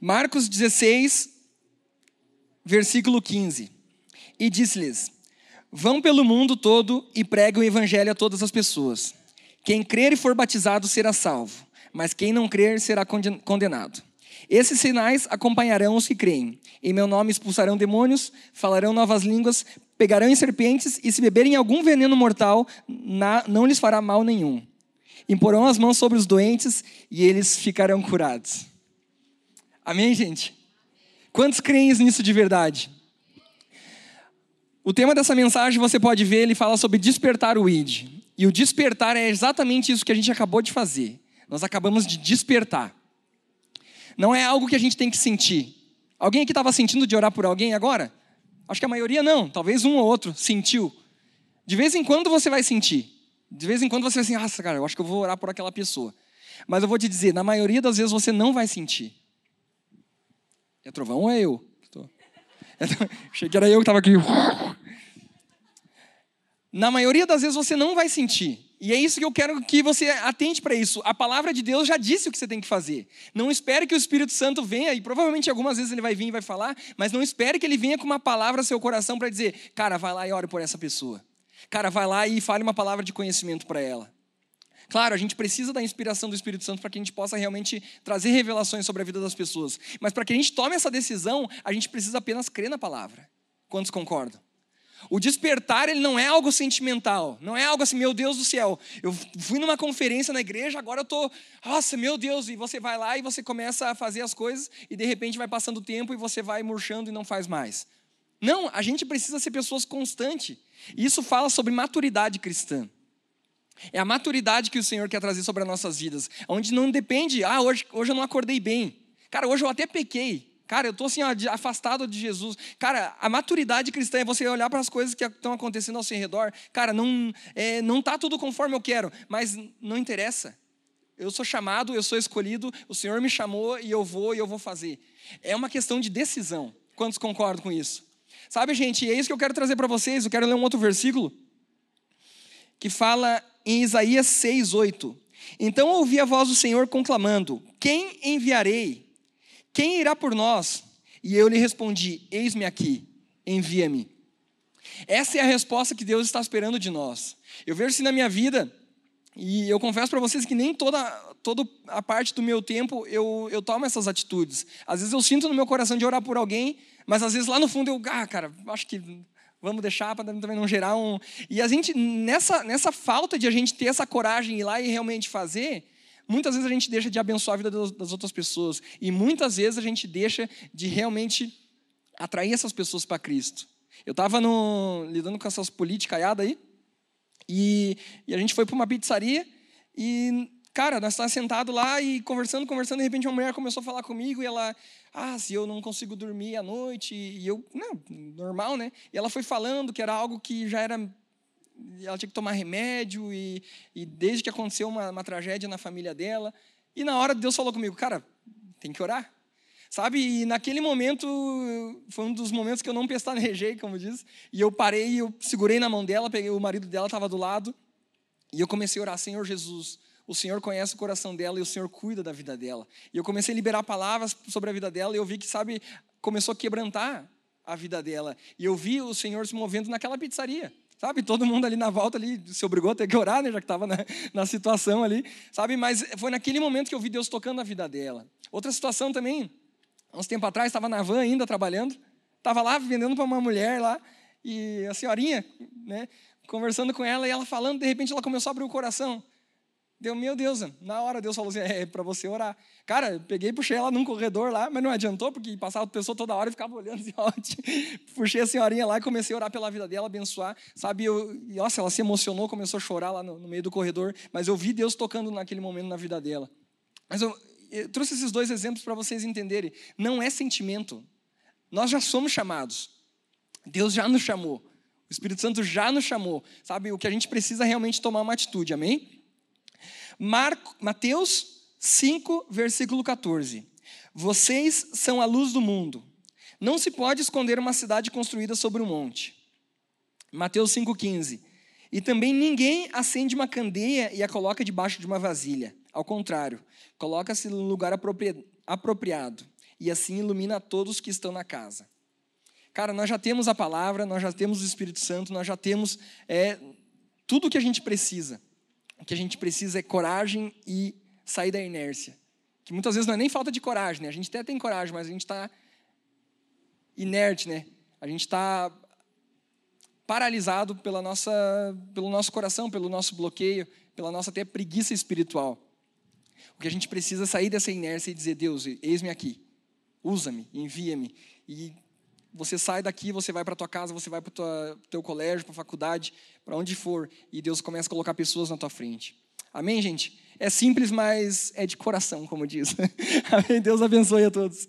Marcos 16, versículo 15. E disse-lhes: Vão pelo mundo todo e preguem o evangelho a todas as pessoas. Quem crer e for batizado será salvo, mas quem não crer será condenado. Esses sinais acompanharão os que creem. Em meu nome expulsarão demônios, falarão novas línguas, pegarão em serpentes e se beberem algum veneno mortal, não lhes fará mal nenhum. Imporão as mãos sobre os doentes e eles ficarão curados. Amém, gente? Quantos creem nisso de verdade? O tema dessa mensagem você pode ver, ele fala sobre despertar o id. E o despertar é exatamente isso que a gente acabou de fazer. Nós acabamos de despertar. Não é algo que a gente tem que sentir. Alguém aqui estava sentindo de orar por alguém agora? Acho que a maioria não, talvez um ou outro sentiu. De vez em quando você vai sentir. De vez em quando você vai assim, nossa, cara, eu acho que eu vou orar por aquela pessoa. Mas eu vou te dizer, na maioria das vezes você não vai sentir. É trovão ou é eu? Achei que era eu que estava aqui. Na maioria das vezes você não vai sentir. E é isso que eu quero que você atente para isso. A palavra de Deus já disse o que você tem que fazer. Não espere que o Espírito Santo venha, e provavelmente algumas vezes ele vai vir e vai falar, mas não espere que ele venha com uma palavra ao seu coração para dizer: cara, vai lá e ore por essa pessoa. Cara, vai lá e fale uma palavra de conhecimento para ela. Claro, a gente precisa da inspiração do Espírito Santo para que a gente possa realmente trazer revelações sobre a vida das pessoas. Mas para que a gente tome essa decisão, a gente precisa apenas crer na palavra. Quantos concordam? O despertar, ele não é algo sentimental, não é algo assim, meu Deus do céu, eu fui numa conferência na igreja, agora eu tô, nossa, meu Deus, e você vai lá e você começa a fazer as coisas e de repente vai passando o tempo e você vai murchando e não faz mais. Não, a gente precisa ser pessoas constantes. E isso fala sobre maturidade cristã. É a maturidade que o Senhor quer trazer sobre as nossas vidas, onde não depende, ah, hoje, hoje eu não acordei bem. Cara, hoje eu até pequei. Cara, eu estou assim, afastado de Jesus. Cara, a maturidade cristã é você olhar para as coisas que estão acontecendo ao seu redor. Cara, não é, não está tudo conforme eu quero, mas não interessa. Eu sou chamado, eu sou escolhido, o Senhor me chamou e eu vou e eu vou fazer. É uma questão de decisão. Quantos concordam com isso? Sabe, gente, é isso que eu quero trazer para vocês. Eu quero ler um outro versículo que fala em Isaías 6, 8. Então ouvi a voz do Senhor conclamando: Quem enviarei? Quem irá por nós? E eu lhe respondi: Eis-me aqui, envia-me. Essa é a resposta que Deus está esperando de nós. Eu vejo isso na minha vida, e eu confesso para vocês que nem toda, toda a parte do meu tempo eu, eu tomo essas atitudes. Às vezes eu sinto no meu coração de orar por alguém, mas às vezes lá no fundo eu, ah, cara, acho que vamos deixar para também não gerar um. E a gente, nessa, nessa falta de a gente ter essa coragem de ir lá e realmente fazer, Muitas vezes a gente deixa de abençoar a vida das outras pessoas. E muitas vezes a gente deixa de realmente atrair essas pessoas para Cristo. Eu estava lidando com essas políticas aí, e, e a gente foi para uma pizzaria, e, cara, nós estávamos sentados lá e conversando, conversando, de repente uma mulher começou a falar comigo, e ela, ah, se eu não consigo dormir à noite, e eu, não, normal, né? E ela foi falando que era algo que já era ela tinha que tomar remédio, e, e desde que aconteceu uma, uma tragédia na família dela. E na hora Deus falou comigo, cara, tem que orar. Sabe, e naquele momento, foi um dos momentos que eu não pestanejei, como diz, e eu parei, eu segurei na mão dela, peguei o marido dela, estava do lado, e eu comecei a orar, Senhor Jesus, o Senhor conhece o coração dela e o Senhor cuida da vida dela. E eu comecei a liberar palavras sobre a vida dela, e eu vi que, sabe, começou a quebrantar a vida dela. E eu vi o Senhor se movendo naquela pizzaria. Sabe, todo mundo ali na volta ali se obrigou a ter que orar, né, já que estava na, na situação ali, sabe? Mas foi naquele momento que eu vi Deus tocando a vida dela. Outra situação também, uns tempo atrás, estava na van ainda trabalhando, estava lá vendendo para uma mulher lá, e a senhorinha, né, conversando com ela, e ela falando, de repente ela começou a abrir o coração. Deu, meu Deus, na hora Deus falou assim: é para você orar. Cara, peguei e puxei ela num corredor lá, mas não adiantou, porque passava a pessoa toda hora e ficava olhando assim, ó, puxei a senhorinha lá e comecei a orar pela vida dela, abençoar. Sabe, eu, nossa, ela se emocionou, começou a chorar lá no, no meio do corredor, mas eu vi Deus tocando naquele momento na vida dela. Mas eu, eu trouxe esses dois exemplos para vocês entenderem. Não é sentimento. Nós já somos chamados. Deus já nos chamou. O Espírito Santo já nos chamou. Sabe, o que a gente precisa é realmente tomar uma atitude, amém? Marco, Mateus 5, versículo 14. Vocês são a luz do mundo. Não se pode esconder uma cidade construída sobre um monte. Mateus 5,15. E também ninguém acende uma candeia e a coloca debaixo de uma vasilha. Ao contrário, coloca-se no lugar apropriado e assim ilumina todos que estão na casa. Cara, nós já temos a palavra, nós já temos o Espírito Santo, nós já temos é, tudo o que a gente precisa. Que a gente precisa é coragem e sair da inércia. Que muitas vezes não é nem falta de coragem, né? A gente até tem coragem, mas a gente está inerte, né? A gente está paralisado pela nossa, pelo nosso coração, pelo nosso bloqueio, pela nossa até preguiça espiritual. O que a gente precisa é sair dessa inércia e dizer: Deus, eis-me aqui, usa-me, envia-me. E você sai daqui, você vai para tua casa, você vai para o teu colégio, para a faculdade, para onde for, e Deus começa a colocar pessoas na tua frente. Amém, gente? É simples, mas é de coração, como diz. Amém? Deus abençoe a todos.